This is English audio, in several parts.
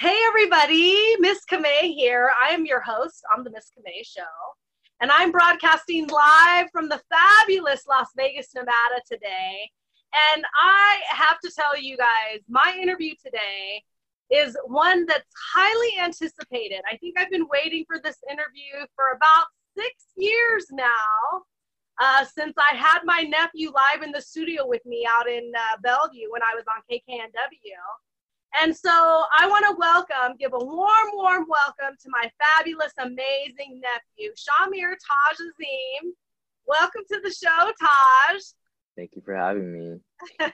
Hey, everybody, Miss Camay here. I am your host on the Miss Camay Show, and I'm broadcasting live from the fabulous Las Vegas, Nevada today. And I have to tell you guys, my interview today is one that's highly anticipated. I think I've been waiting for this interview for about six years now. Uh, since I had my nephew live in the studio with me out in uh, Bellevue when I was on KKNW. And so I want to welcome, give a warm, warm welcome to my fabulous, amazing nephew, Shamir Taj Azim. Welcome to the show, Taj. Thank you for having me.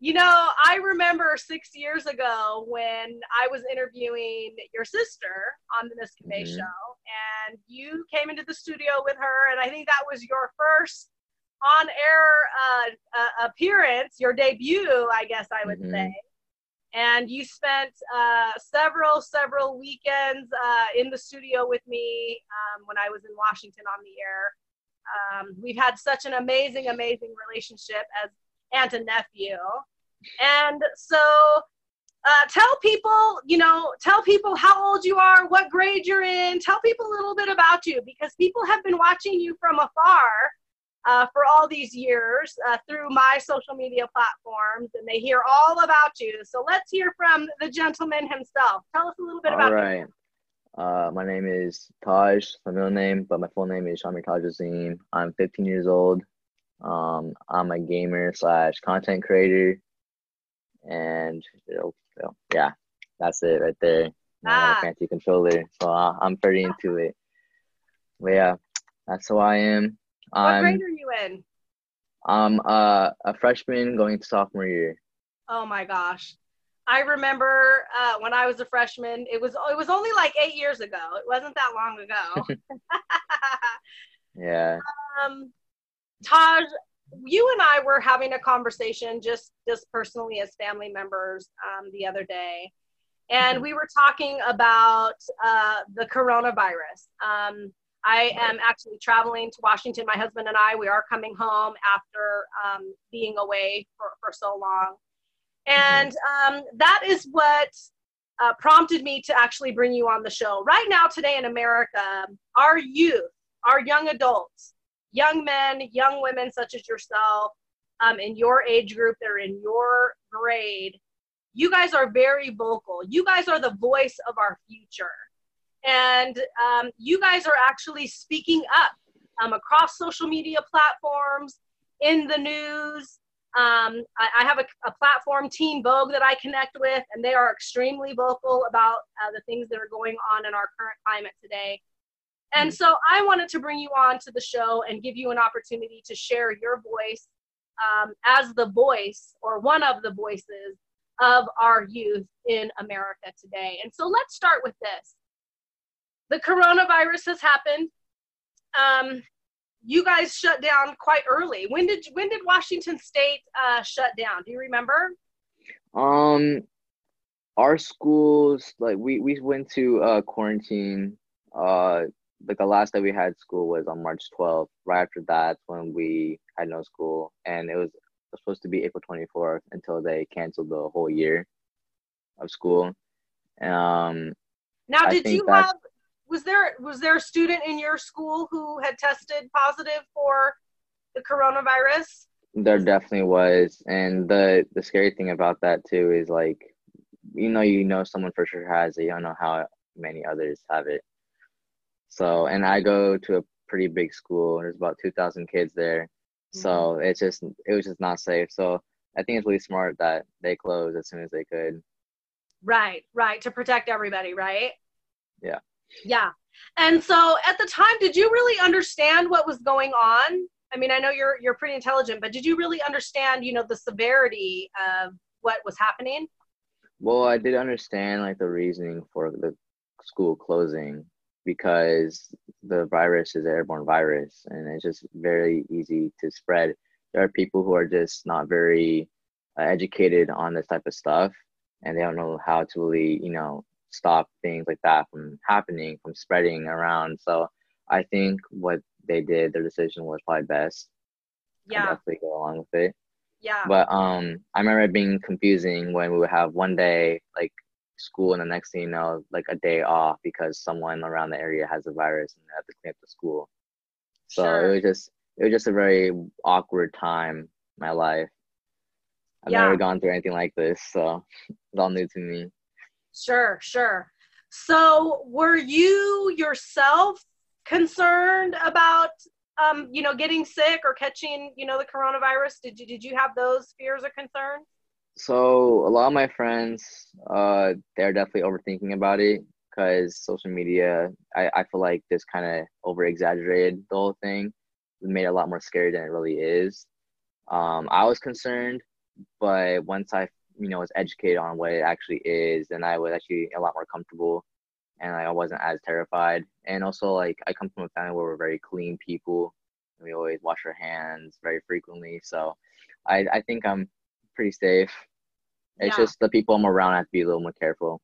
you know, I remember six years ago when I was interviewing your sister on the Miss mm-hmm. show, and you came into the studio with her, and I think that was your first on air uh, uh, appearance, your debut, I guess I would mm-hmm. say. And you spent uh, several, several weekends uh, in the studio with me um, when I was in Washington on the air. Um, we've had such an amazing, amazing relationship as aunt and nephew. And so uh, tell people, you know, tell people how old you are, what grade you're in, tell people a little bit about you because people have been watching you from afar uh, for all these years uh, through my social media platforms, and they hear all about you. So let's hear from the gentleman himself. Tell us a little bit all about. All right. Uh, my name is Taj, my middle name, but my full name is Shamir Taj Azim. I'm 15 years old. Um, I'm a gamer slash content creator, and you yeah, that's it right there. Ah. A fancy controller, so uh, I'm pretty into it. But yeah, that's who I am. What I'm, grade are you in? I'm uh, a freshman going to sophomore year. Oh my gosh. I remember uh, when I was a freshman. It was it was only like eight years ago. It wasn't that long ago. yeah. Um, Taj, you and I were having a conversation just just personally as family members um, the other day, and mm-hmm. we were talking about uh, the coronavirus. Um, I am actually traveling to Washington. My husband and I, we are coming home after um, being away for, for so long. And um, that is what uh, prompted me to actually bring you on the show. Right now, today in America, our youth, our young adults, young men, young women such as yourself, um, in your age group, they're in your grade, you guys are very vocal. You guys are the voice of our future. And um, you guys are actually speaking up um, across social media platforms, in the news. Um, I, I, have a, a, platform, Teen Vogue, that I connect with, and they are extremely vocal about uh, the things that are going on in our current climate today. And so I wanted to bring you on to the show and give you an opportunity to share your voice um, as the voice or one of the voices of our youth in America today. And so let's start with this the coronavirus has happened. Um, you guys shut down quite early. When did when did Washington State uh, shut down? Do you remember? Um, our schools like we we went to uh, quarantine. Uh, like the last day we had school was on March 12th. Right after that, when we had no school, and it was, supposed to be April 24th until they canceled the whole year of school. Um, now, did you have was there was there a student in your school who had tested positive for the coronavirus? There definitely was, and the the scary thing about that too is like, you know, you know someone for sure has it. You don't know how many others have it. So, and I go to a pretty big school. There's about two thousand kids there, mm-hmm. so it's just it was just not safe. So I think it's really smart that they closed as soon as they could. Right, right, to protect everybody, right? Yeah. Yeah. And so at the time, did you really understand what was going on? I mean, I know you're you're pretty intelligent, but did you really understand, you know, the severity of what was happening? Well, I did understand like the reasoning for the school closing because the virus is an airborne virus and it's just very easy to spread. There are people who are just not very uh, educated on this type of stuff and they don't know how to really, you know, stop things like that from happening, from spreading around. So I think what they did, their decision was probably best. Yeah. I definitely go along with it. Yeah. But um, I remember it being confusing when we would have one day like school and the next thing you know, like a day off because someone around the area has a virus and they have to clean up the school. So Sure. it was just it was just a very awkward time in my life. I've Yeah. never gone through anything like this, so it's all new to me. Sure, sure. So, were you yourself concerned about, um, you know, getting sick or catching, you know, the coronavirus? Did you did you have those fears or concerns? So a lot of my friends, uh, they're definitely overthinking about it because social media, I, I feel like this kind of over exaggerated the whole thing, It made it a lot more scary than it really is. Um, I was concerned, but once I, you know, was educated on what it actually is, then I was actually a lot more comfortable, and like, I wasn't as terrified. And also, like, I come from a family where we're very clean people, and we always wash our hands very frequently. So, I I think I'm pretty safe. It's Yeah. just the people I'm around I have to be a little more careful.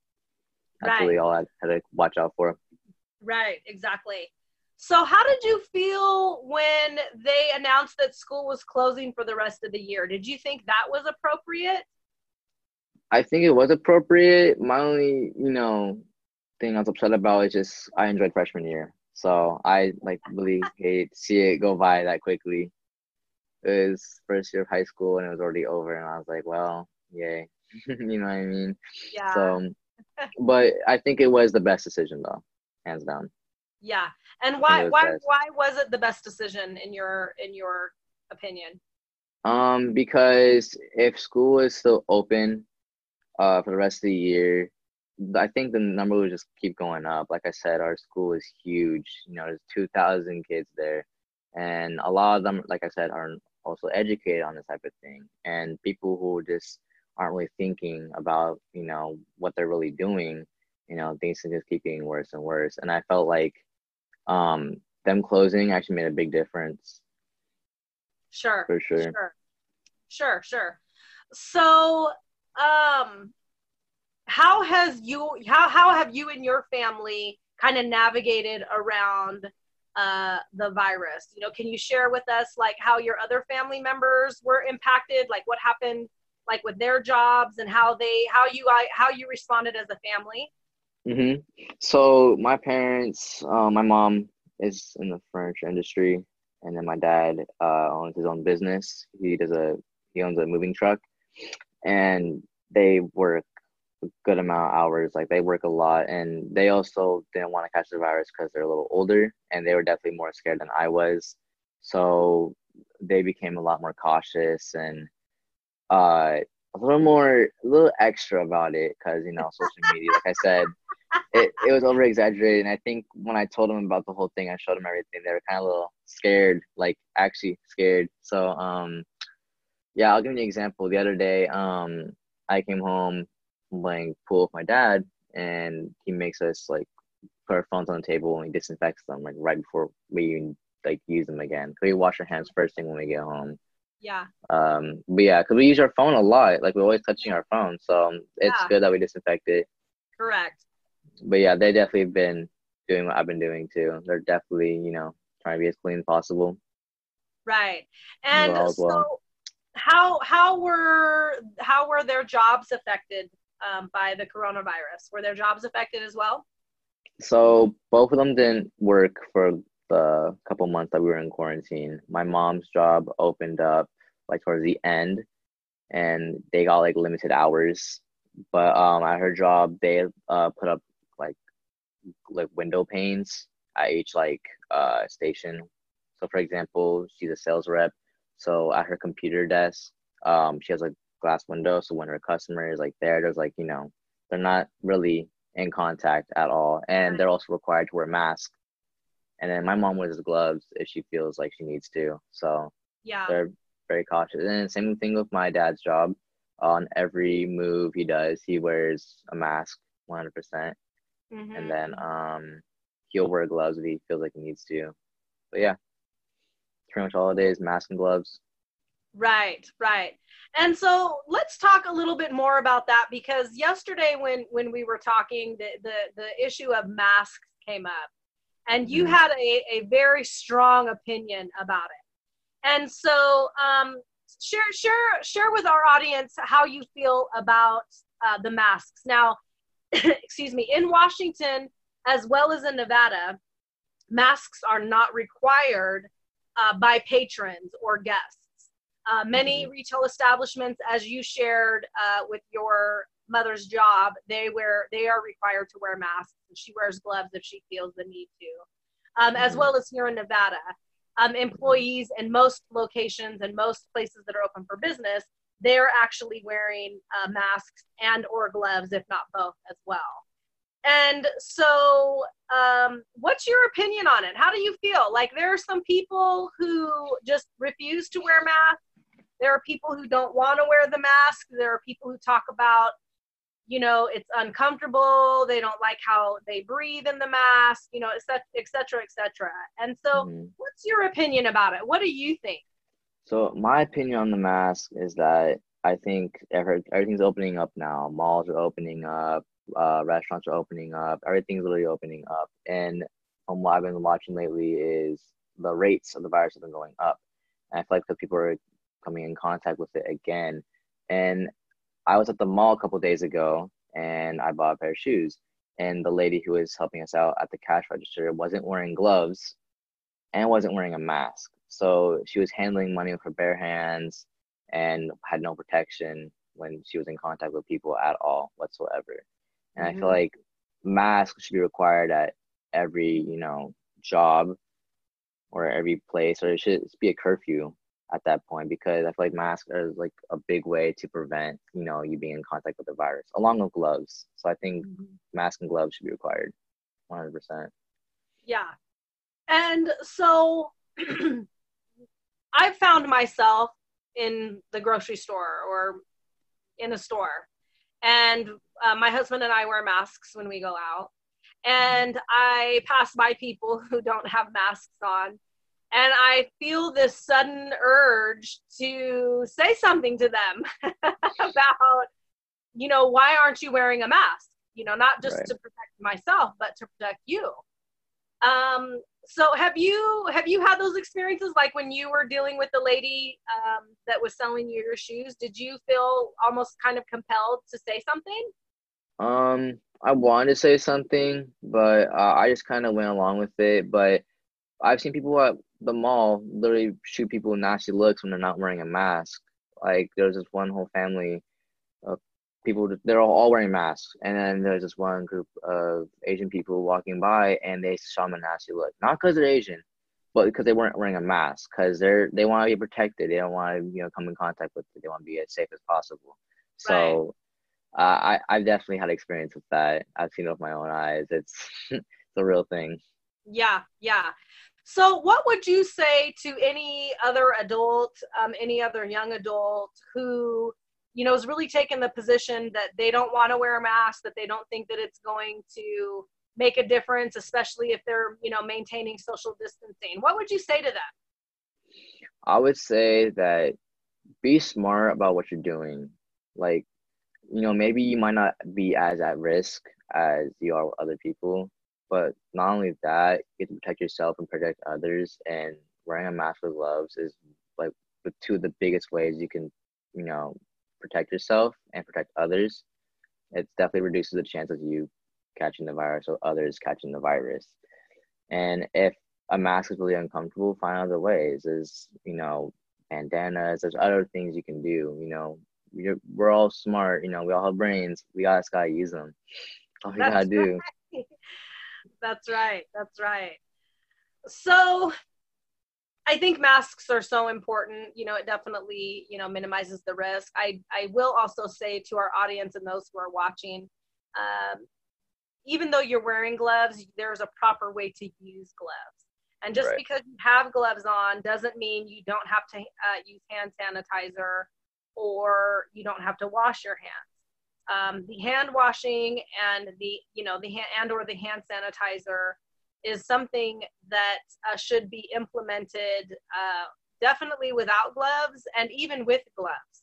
That's Right. really all I had to watch out for. Right, exactly. So, how did you feel when they announced that school was closing for the rest of the year? Did you think that was appropriate? I think it was appropriate. My only, you know, thing I was upset about is just I enjoyed freshman year. So I like really hate to see it go by that quickly. It was first year of high school and it was already over and I was like, well, yay. you know what I mean? Yeah. So but I think it was the best decision though, hands down. yeah. And why why best. why was it the best decision in your in your opinion? Um, because if school is still open, uh, for the rest of the year, I think the number will just keep going up. Like I said, our school is huge. You know, there's two thousand kids there, and a lot of them, like I said, are also educated on this type of thing. And people who just aren't really thinking about, you know, what they're really doing. You know, things can just keep getting worse and worse. And I felt like, um, them closing actually made a big difference Sure. for sure. Sure. Sure, sure. So, um how has you how how have you and your family kind of navigated around uh the virus? You know, can you share with us like how your other family members were impacted, like what happened like with their jobs and how they how you how you responded as a family? hmm So my parents, uh, my mom is in the furniture industry, and then my dad uh, owns his own business. He does a he owns a moving truck, and they work a good amount of hours. Like they work a lot, and they also didn't want to catch the virus because they're a little older, and they were definitely more scared than I was. So they became a lot more cautious and uh, a little more, a little extra about it because you know social media. Like I said it, it was over exaggerated. And I think when I told them about the whole thing, I showed them everything. They were kind of a little scared, like actually scared. So, um, yeah, I'll give you an example. The other day, um, I came home from playing pool with my dad, and he makes us like put our phones on the table and he disinfects them like right before we even like use them again. We wash our hands first thing when we get home. Yeah. Um, but yeah, because we use our phone a lot. Like we're always touching our phone, so um, it's Yeah. good that we disinfect it Correct. but yeah, they definitely been doing what I've been doing too. They're definitely, you know, trying to be as clean as possible. Right. And Well, so well. How how were how were their jobs affected um, by the coronavirus? Were their jobs affected as well? So both of them didn't work for the couple months that we were in quarantine. My mom's job opened up like towards the end, and they got like limited hours. But um, at her job, they uh put up like like window panes at each like uh station. So for example, she's a sales rep. So at her computer desk, um, she has a glass window. So when her customer is like there, there's like you know they're not really in contact at all, and they're also required to wear masks. And then my mom wears gloves if she feels like she needs to. So Yeah. they're very cautious. And same thing with my dad's job. On every move he does, he wears a mask, 100%. Mhm. And then um, he'll wear gloves if he feels like he needs to. But yeah, pretty much all it is mask and gloves. Right, right. And so let's talk a little bit more about that because yesterday when when we were talking, the the, the issue of masks came up, and you Mhm. had a, a very strong opinion about it. And so, um, share share share with our audience how you feel about uh, the masks now. excuse me. In Washington, as well as in Nevada, masks are not required uh, by patrons or guests. Uh, many mm-hmm. retail establishments, as you shared uh, with your mother's job, they wear they are required to wear masks. And she wears gloves if she feels the need to, um, mm-hmm. as well as here in Nevada. Um, employees in most locations and most places that are open for business, they're actually wearing uh, masks and or gloves, if not both, as well. And so, um, what's your opinion on it? How do you feel? Like, there are some people who just refuse to wear masks. There are people who don't want to wear the mask. There are people who talk about, you know, it's uncomfortable. They don't like how they breathe in the mask, you know, et cetera, et cetera, et cetera. And so, mm-hmm. what's your opinion about it? What do you think? So, my opinion on the mask is that I think everything's opening up now. Malls are opening up uh, restaurants are opening up, everything's literally opening up. And from what I've been watching lately is the rates of the virus have been going up. And I feel like the people are coming in contact with it again. And I was at the mall a couple days ago and I bought a pair of shoes. And the lady who was helping us out at the cash register wasn't wearing gloves and wasn't wearing a mask. So she was handling money with her bare hands and had no protection when she was in contact with people at all whatsoever. And mm-hmm. I feel like masks should be required at every, you know, job or every place, or it should be a curfew at that point because I feel like masks are like a big way to prevent, you know, you being in contact with the virus, along with gloves. So I think mm-hmm. mask and gloves should be required 100%. Yeah. And so I've found myself in the grocery store or in a store and uh, my husband and I wear masks when we go out. And I pass by people who don't have masks on. And I feel this sudden urge to say something to them about, you know, why aren't you wearing a mask? You know, not just right. to protect myself, but to protect you. Um, so have you have you had those experiences? Like when you were dealing with the lady um, that was selling you your shoes did you feel almost kind of compelled to say something? Um i wanted to say something but uh, i just kind of went along with it but i've seen people at the mall literally shoot people nasty looks when they're not wearing a mask. Like there's this one whole family people they're all wearing masks. And then there's this one group of asian people walking by and they saw them a nasty look. Not because they're asian but because they weren't wearing a mask. Because they're they want to be protected. They don't want to you know come in contact with it they want to be as safe as possible. So right. uh, i i've definitely had experience with that. I've seen it with my own eyes. It's it's a real thing. Yeah yeah. So, what would you say to any other adult, um, any other young adult who you know, is really taking the position that they don't want to wear a mask, that they don't think that it's going to make a difference, especially if they're, you know, maintaining social distancing. What would you say to them? I would say that be smart about what you're doing. Like, you know, maybe you might not be as at risk as you are with other people, but not only that, you get to protect yourself and protect others. And wearing a mask with gloves is like the two of the biggest ways you can, you know, protect yourself and protect others, it definitely reduces the chance of you catching the virus or others catching the virus. And if a mask is really uncomfortable, find other ways. There's, you know, bandanas, there's other things you can do. You know, we're, we're all smart, you know, we all have brains. We all just gotta use them. All you gotta do. That's right. That's right. So I think masks are so important. You know, it definitely, you know, minimizes the risk. I, I will also say to our audience and those who are watching, um, even though you're wearing gloves, there's a proper way to use gloves. And just right. because you have gloves on doesn't mean you don't have to uh, use hand sanitizer or you don't have to wash your hands. Um, the hand washing and the, you know, the hand and or the hand sanitizer is something that uh, should be implemented uh, definitely without gloves and even with gloves.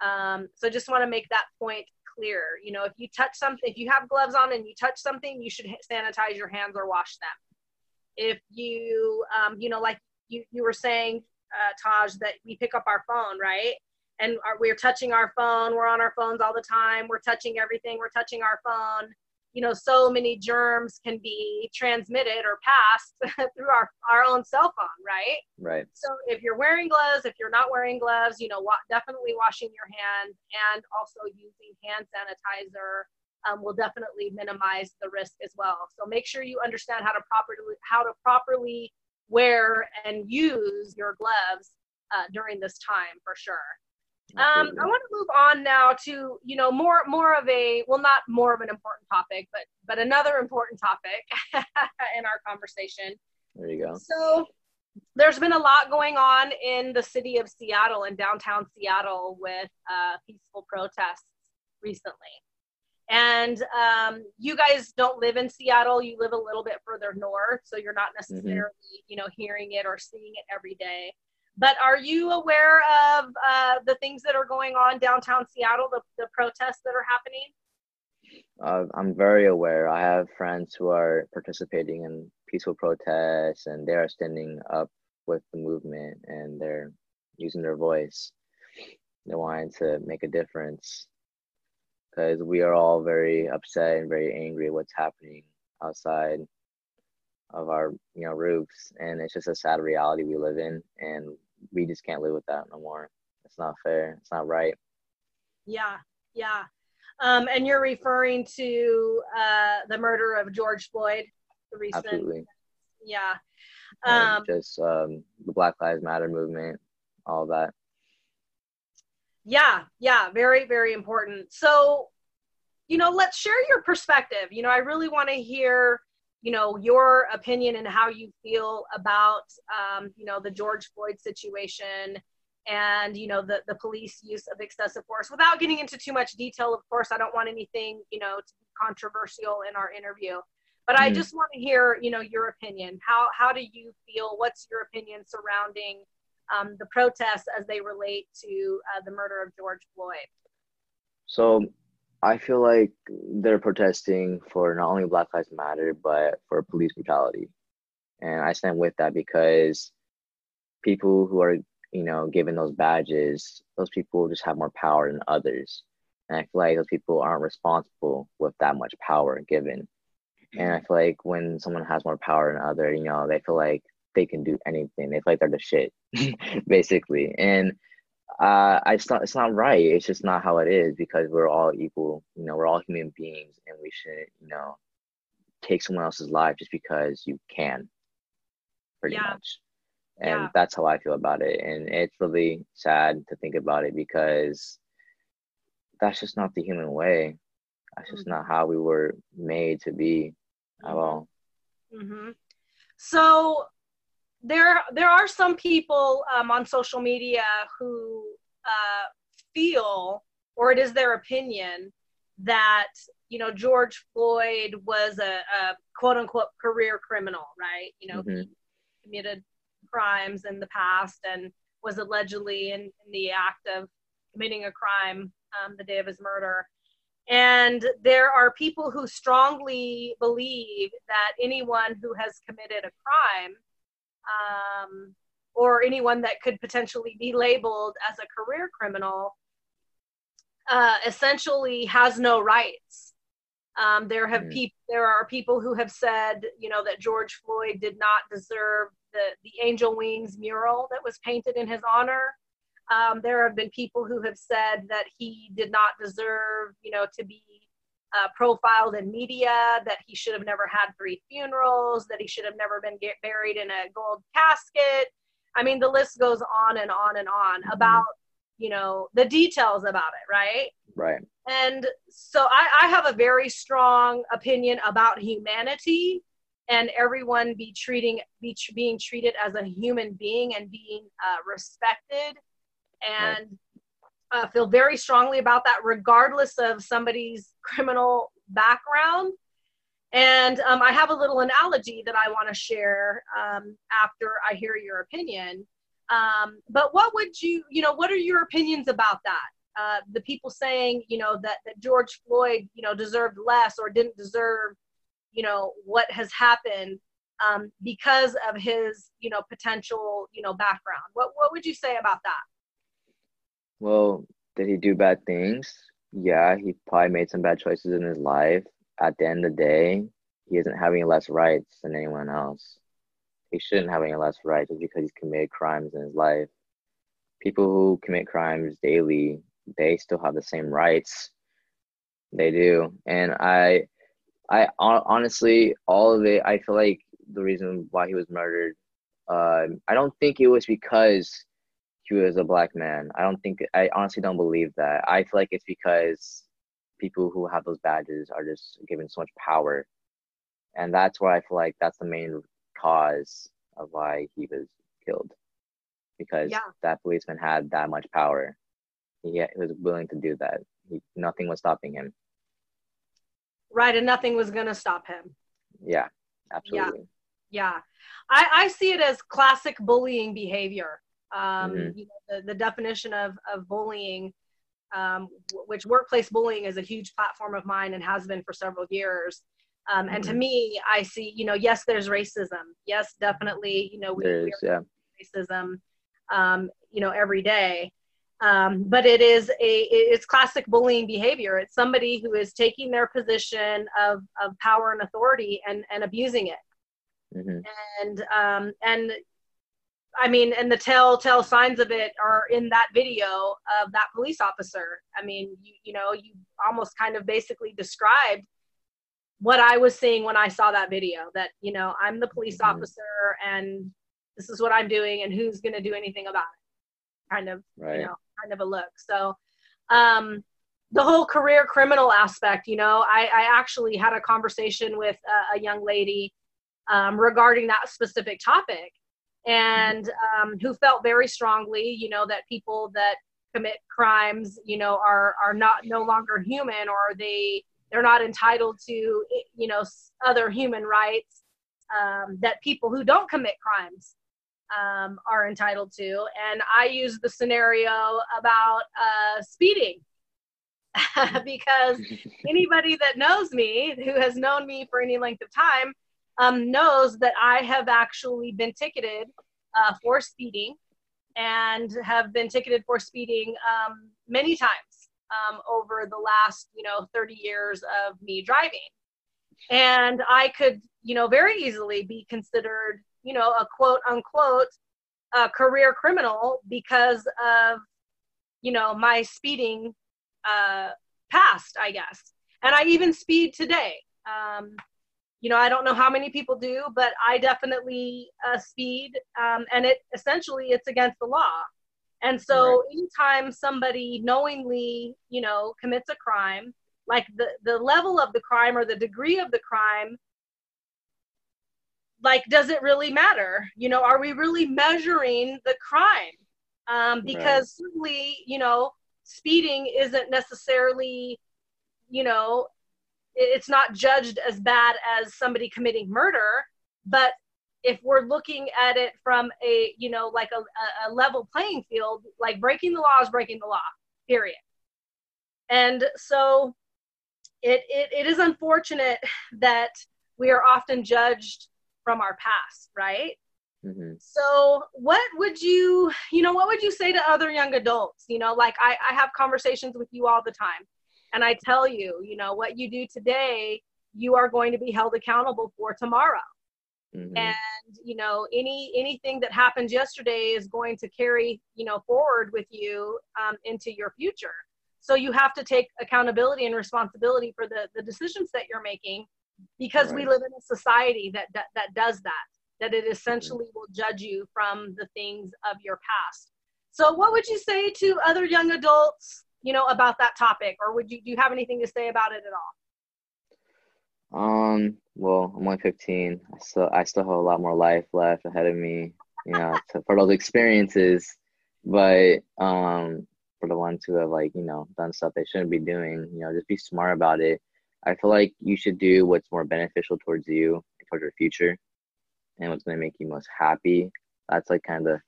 Um, so just want to make that point clear. You know, if you touch something, if you have gloves on and you touch something, you should sanitize your hands or wash them. If you, um, you know, like you, you were saying, uh, Taj, that we pick up our phone, right? And we're touching our phone. We're on our phones all the time. We're touching everything. We're touching our phone. You know, so many germs can be transmitted or passed through our, our own cell phone, right? Right. So if you're wearing gloves, if you're not wearing gloves, you know, wa- definitely washing your hands and also using hand sanitizer um, will definitely minimize the risk as well. So make sure you understand how to properly how to properly wear and use your gloves uh, during this time for sure. Um, I want to move on now to you know more more of a well not more of an important topic but but another important topic in our conversation. There you go. So there's been a lot going on in the city of Seattle and downtown Seattle with uh, peaceful protests recently. And um, you guys don't live in Seattle; you live a little bit further north, so you're not mm-hmm. necessarily, mm-hmm. you know, hearing it or seeing it every day. But are you aware of uh, the things that are going on downtown Seattle, the, the protests that are happening? Uh, I'm very aware. I have friends who are participating in peaceful protests, and they are standing up with the movement, and they're using their voice. They're wanting to make a difference because we are all very upset and very angry at what's happening outside of our you know roofs and it's just a sad reality we live in and we just can't live with that no more. It's not fair. It's not right. Yeah yeah. Um, and you're referring to uh, the murder of george floyd the recent absolutely. Yeah. Um, just um, the black lives matter movement all that. Yeah, yeah, very, very important. So, you know, let's share your perspective. You know, I really want to hear, you know, your opinion and how you feel about, um, you know, the George Floyd situation and, you know, the, the police use of excessive force. Without getting into too much detail, of course, I don't want anything, you know, to be controversial in our interview. But mm I just want to hear, you know, your opinion. How how do you feel? What's your opinion surrounding um, the protests as they relate to uh, the murder of George Floyd? So I feel like they're protesting for not only Black Lives Matter, but for police brutality. And I stand with that because people who are, you know, given those badges, those people just have more power than others. And I feel like those people aren't responsible with that much power given. And I feel like when someone has more power than other, you know, they feel like they can do anything. They feel like they're the shit, basically. And uh, it's not it's not right. It's just not how it is because we're all equal. You know, we're all human beings, and we shouldn't, you know, take someone else's life just because you can. Pretty yeah. much, and yeah. that's how I feel about it. And it's really sad to think about it because that's just not the human way. That's just mm-hmm. not how we were made to be at mm-hmm. all. Mm-hmm. So there there are some people um, on social media who uh, feel, or it is their opinion, that you know George Floyd was a, a quote unquote career criminal, right? You know, mm-hmm. he committed crimes in the past and was allegedly in, in the act of committing a crime um, the day of his murder. And there are people who strongly believe that anyone who has committed a crime um, or anyone that could potentially be labeled as a career criminal uh, essentially has no rights. Um, there have mm. people there are people who have said, you know, that George Floyd did not deserve the the angel wings mural that was painted in his honor. Um, there have been people who have said that he did not deserve, you know, to be uh, profiled in media that he should have never had three funerals, that he should have never been get buried in a gold casket. I mean, the list goes on and on and on mm-hmm. about, you know, the details about it, right? Right. And so I, I have a very strong opinion about humanity and everyone be treating be being treated as a human being and being uh, respected and right uh, feel very strongly about that, regardless of somebody's criminal background. And um, I have a little analogy that I want to share um, after I hear your opinion. Um, but what would you, you know, what are your opinions about that? Uh, the people saying, you know, that, that George Floyd, you know, deserved less or didn't deserve, you know, what has happened. um, because of his you know potential you know background what what would you say about that well did he do bad things? Yeah he probably made some bad choices in his life. At the end of the day he isn't having less rights than anyone else. He shouldn't have any less rights just because he's committed crimes in his life. People who commit crimes daily they still have the same rights. They do. And i i honestly all of it i feel like the reason why he was murdered. Uh, I don't think it was because he was a black man. I don't think I honestly don't believe that. I feel like it's because people who have those badges are just given so much power, and that's why I feel like that's the main cause of why he was killed, because yeah. that policeman had that much power. He, was willing to do that. He, nothing was stopping him. Right, and nothing was gonna stop him. Yeah, absolutely yeah i, I see it as classic bullying behavior um, mm-hmm. you know, the, the definition of, of bullying um, which workplace bullying is a huge platform of mine and has been for several years um, and mm-hmm. to me i see you know yes there's racism yes definitely you know we, is, yeah. racism um, you know every day um, but it is a it's classic bullying behavior it's somebody who is taking their position of, of power and authority and, and abusing it mm-hmm. and um, and I mean, and the telltale signs of it are in that video of that police officer. I mean, you you know, you almost kind of basically described what I was seeing when I saw that video. That you know, I'm the police mm-hmm. officer, and this is what I'm doing, and who's going to do anything about it? Kind of, right. you know, kind of a look. So, um, the whole career criminal aspect, you know, I, I actually had a conversation with a, a young lady um, regarding that specific topic and um, who felt very strongly you know that people that commit crimes you know are are not no longer human or they they're not entitled to you know other human rights um, that people who don't commit crimes um, are entitled to. And i use the scenario about uh, speeding. Because anybody that knows me who has known me for any length of time um, knows that I have actually been ticketed uh, for speeding and have been ticketed for speeding um, many times um, over the last, you know, 30 years of me driving. And I could, you know, very easily be considered, you know, a quote unquote uh, career criminal because of, you know, my speeding uh, past, I guess. And I even speed today. Um, you know, I don't know how many people do, but I definitely uh, speed, um, and it essentially it's against the law. And so, right. anytime somebody knowingly, you know, commits a crime, like the the level of the crime or the degree of the crime, like, does it really matter? You know, are we really measuring the crime? Um, because right. certainly, you know, speeding isn't necessarily, you know, it's not judged as bad as somebody committing murder but if we're looking at it from a you know like a, a level playing field like breaking the law is breaking the law period. And so it, it, it is unfortunate that we are often judged from our past right? Mm-hmm. so what would you you know what would you say to other young adults? You know like I, I have conversations with you all the time and I tell you, you know, what you do today, you are going to be held accountable for tomorrow. Mm-hmm. And you know, any anything that happened yesterday is going to carry you know forward with you um, into your future. So you have to take accountability and responsibility for the the decisions that you're making, because right. we live in a society that, that that does that. That it essentially mm-hmm. will judge you from the things of your past. So, what would you say to other young adults you know, about that topic, or would you do you have anything to say about it at all? Um. Well, I'm only 15. I still I still have a lot more life left ahead of me. You know, to, for those experiences, but um, for the ones who have like you know done stuff they shouldn't be doing, you know, just be smart about it. I feel like you should do what's more beneficial towards you, towards your future, and what's going to make you most happy. That's like kind of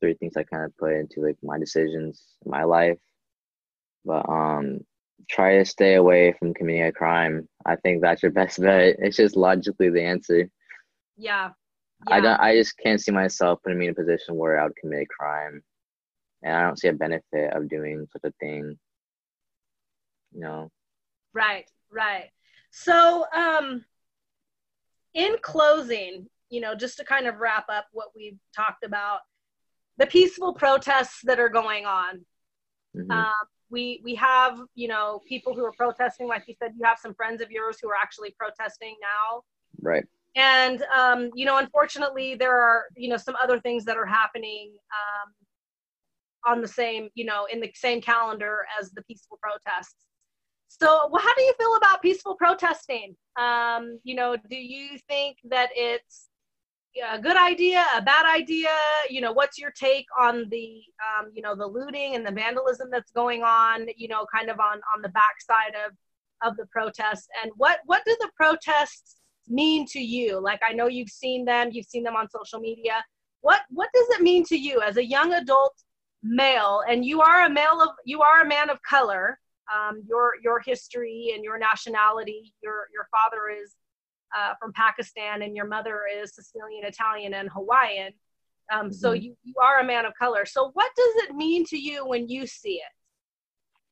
three things I kind of put into like my decisions in my life but um try to stay away from committing a crime. I think that's your best bet. It's just logically the answer. Yeah, yeah. I don't. I just can't see myself putting me in a position where I would commit a crime, and I don't see a benefit of doing such a thing. You know. Right. Right. So, um, in closing, you know, just to kind of wrap up what we've talked about, the peaceful protests that are going on. Mm-hmm. Um, we we have you know people who are protesting, like you said, you have some friends of yours who are actually protesting now. Right. And um, you know unfortunately there are you know some other things that are happening um, on the same you know in the same calendar as the peaceful protests. So well, how do you feel about peaceful protesting? Um, you know do you think that it's a good idea a bad idea you know what's your take on the um, you know the looting and the vandalism that's going on you know kind of on on the backside of of the protests and what what do the protests mean to you? Like I know you've seen them, you've seen them on social media. What what does it mean to you as a young adult male? And you are a male of you are a man of color. Um, your your history and your nationality. Your your father is uh, from Pakistan and your mother is Sicilian, Italian, and Hawaiian. Um, mm-hmm. So you, you are a man of color. So what does it mean to you when you see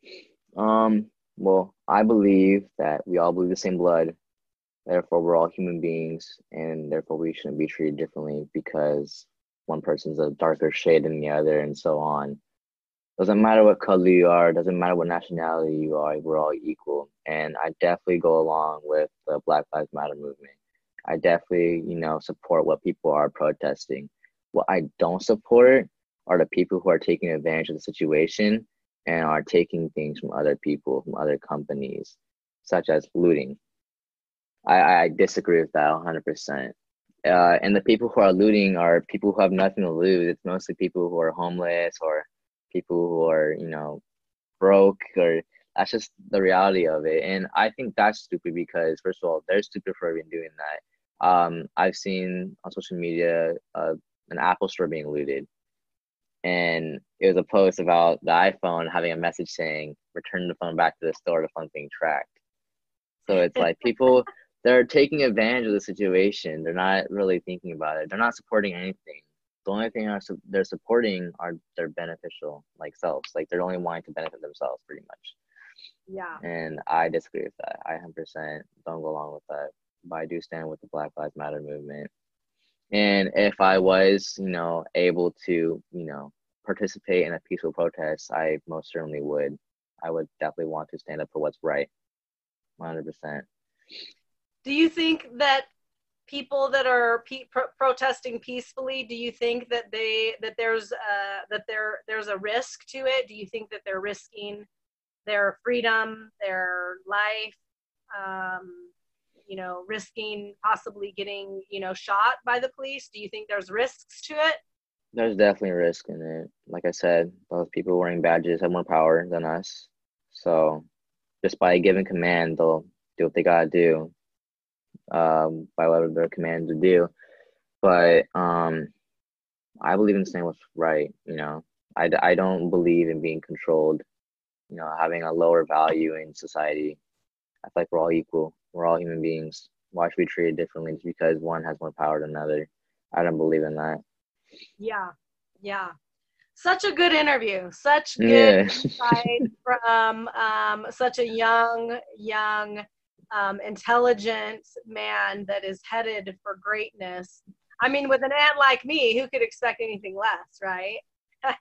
it? Um, well, I believe that we all believe the same blood. Therefore, we're all human beings, and therefore we shouldn't be treated differently because one person's a darker shade than the other, and so on. Doesn't matter what color you are, doesn't matter what nationality you are, we're all equal. And I definitely go along with the Black Lives Matter movement. I definitely, you know, support what people are protesting. What I don't support are the people who are taking advantage of the situation and are taking things from other people, from other companies, such as looting. I, I disagree with that 100%. Uh, and the people who are looting are people who have nothing to lose. It's mostly people who are homeless or people who are, you know, broke or that's just the reality of it. And I think that's stupid because, first of all, they're stupid for even doing that. Um, I've seen on social media uh, an Apple store being looted. And it was a post about the iPhone having a message saying, return the phone back to the store, the phone's being tracked. So it's like people they're taking advantage of the situation. They're not really thinking about it. They're not supporting anything. The only thing they're supporting are their beneficial like selves. Like they're only wanting to benefit themselves pretty much. Yeah. And I disagree with that. I 100% don't go along with that. But I do stand with the Black Lives Matter movement. And if I was, you know, able to, you know, participate in a peaceful protest, I most certainly would. I would definitely want to stand up for what's right. 100% do you think that people that are pe- pro- protesting peacefully do you think that they that there's uh that there there's a risk to it? Do you think that they're risking their freedom their life um you know risking possibly getting you know shot by the police? Do you think there's risks to it? There's definitely risk in it. Like i said those people wearing badges have more power than us. So just by giving command they'll do what they gotta do um, by what they're commanded to do. But um, I believe in saying what's right. You know, I, I don't believe in being controlled. You know, having a lower value in society. I feel like we're all equal. We're all human beings. Why should we treat it differently just because one has more power than another? I don't believe in that. Yeah, yeah. Such a good interview. Such good yeah. insight from um, such a young, young um, intelligent man that is headed for greatness. I mean, with an aunt like me, who could expect anything less, right?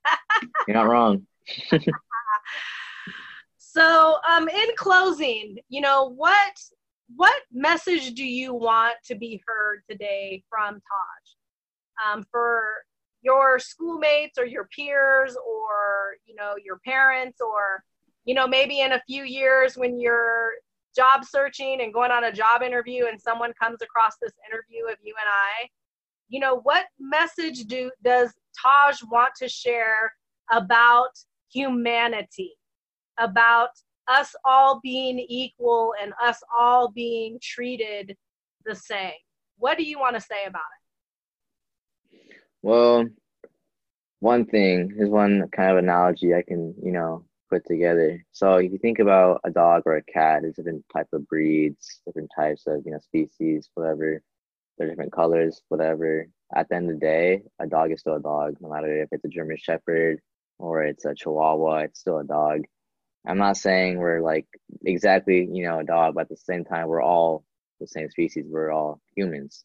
You're not wrong. so, um, in closing, you know what what message do you want to be heard today from Taj um, for your schoolmates or your peers or you know your parents or you know maybe in a few years when you're job searching and going on a job interview and someone comes across this interview of you and I, you know, what message do does Taj want to share about humanity, about us all being equal and us all being treated the same? What do you want to say about it? Well, one thing is one kind of analogy I can, you know, put together. So if you think about a dog or a cat, there's different type of breeds, different types of you know species, whatever. they're different colors, whatever. At the end of the day, a dog is still a dog, no matter if it's a German Shepherd or it's a Chihuahua, it's still a dog. I'm not saying we're like exactly, you know, a dog, but at the same time, we're all the same species. We're all humans.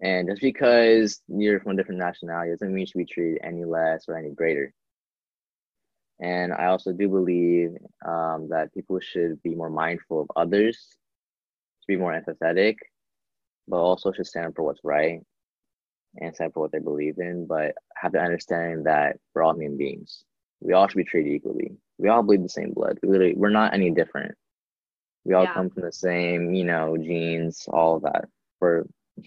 And just because you're from a different nationality doesn't mean you should be treated any less or any greater. And I also do believe um, that people should be more mindful of others, to be more empathetic, but also should stand up for what's right and stand up for what they believe in, but have the understanding that we're all human beings. We all should be treated equally. We all bleed the same blood. We literally, we're not any different. We all yeah. come from the same, you know, genes, all of that. For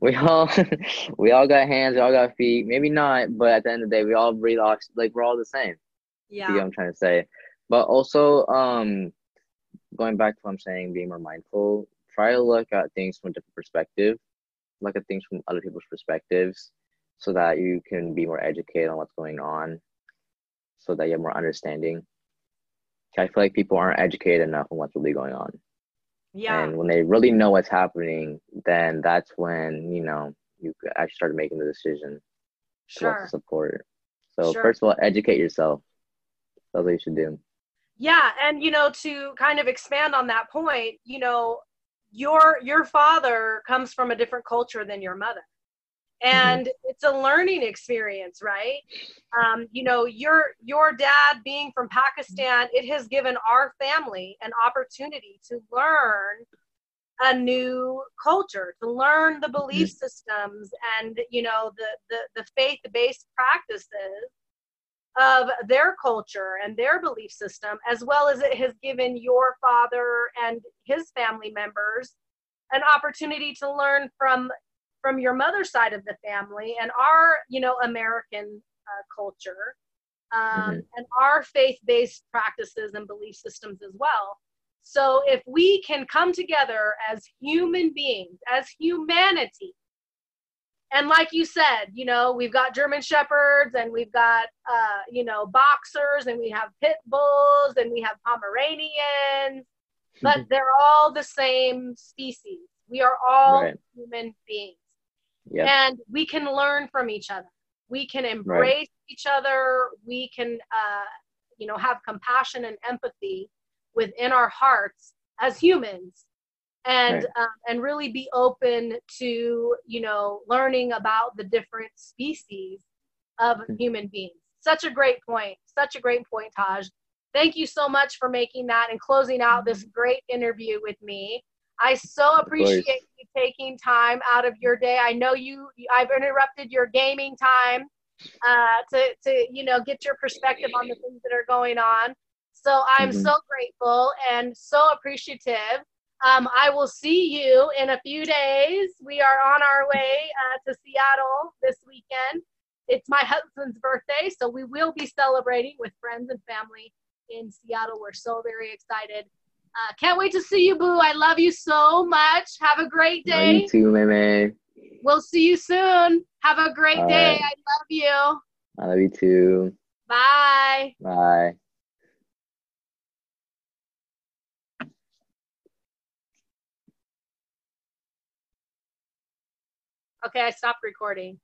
we all we all got hands, we all got feet. Maybe not, but at the end of the day, we all breathe oxygen. Like we're all the same. Yeah. You know I'm trying to say. But also, um, going back to what I'm saying, being more mindful, try to look at things from a different perspective, look at things from other people's perspectives so that you can be more educated on what's going on, so that you have more understanding. I feel like people aren't educated enough on what's really going on. Yeah. And when they really know what's happening, then that's when, you know, you actually start making the decision sure. to support. So sure. first of all, educate yourself. That's what you should do. Yeah, and you know, to kind of expand on that point, you know, your your father comes from a different culture than your mother and mm-hmm. it's a learning experience right um, you know your your dad being from pakistan it has given our family an opportunity to learn a new culture to learn the belief mm-hmm. systems and you know the the, the faith-based practices of their culture and their belief system, as well as it has given your father and his family members an opportunity to learn from from your mother's side of the family and our you know american uh, culture um, mm-hmm. and our faith-based practices and belief systems as well so if we can come together as human beings as humanity and like you said, you know, we've got German shepherds and we've got uh, you know boxers and we have pit bulls and we have Pomeranians, but they're all the same species. We are all right. human beings, yep. and we can learn from each other. We can embrace right. each other. We can, uh, you know, have compassion and empathy within our hearts as humans and right. um, and really be open to you know learning about the different species of mm-hmm. human beings such a great point such a great point taj thank you so much for making that and closing out this mm-hmm. great interview with me i so appreciate you taking time out of your day i know you i've interrupted your gaming time uh, to to you know get your perspective on the things that are going on so i'm mm-hmm. so grateful and so appreciative um, I will see you in a few days. We are on our way uh, to Seattle this weekend. It's my husband's birthday, so we will be celebrating with friends and family in Seattle. We're so very excited. Uh, can't wait to see you, Boo. I love you so much. Have a great day. Love you too, Meme. We'll see you soon. Have a great All day. Right. I love you. I love you too. Bye. Bye. Okay, I stopped recording.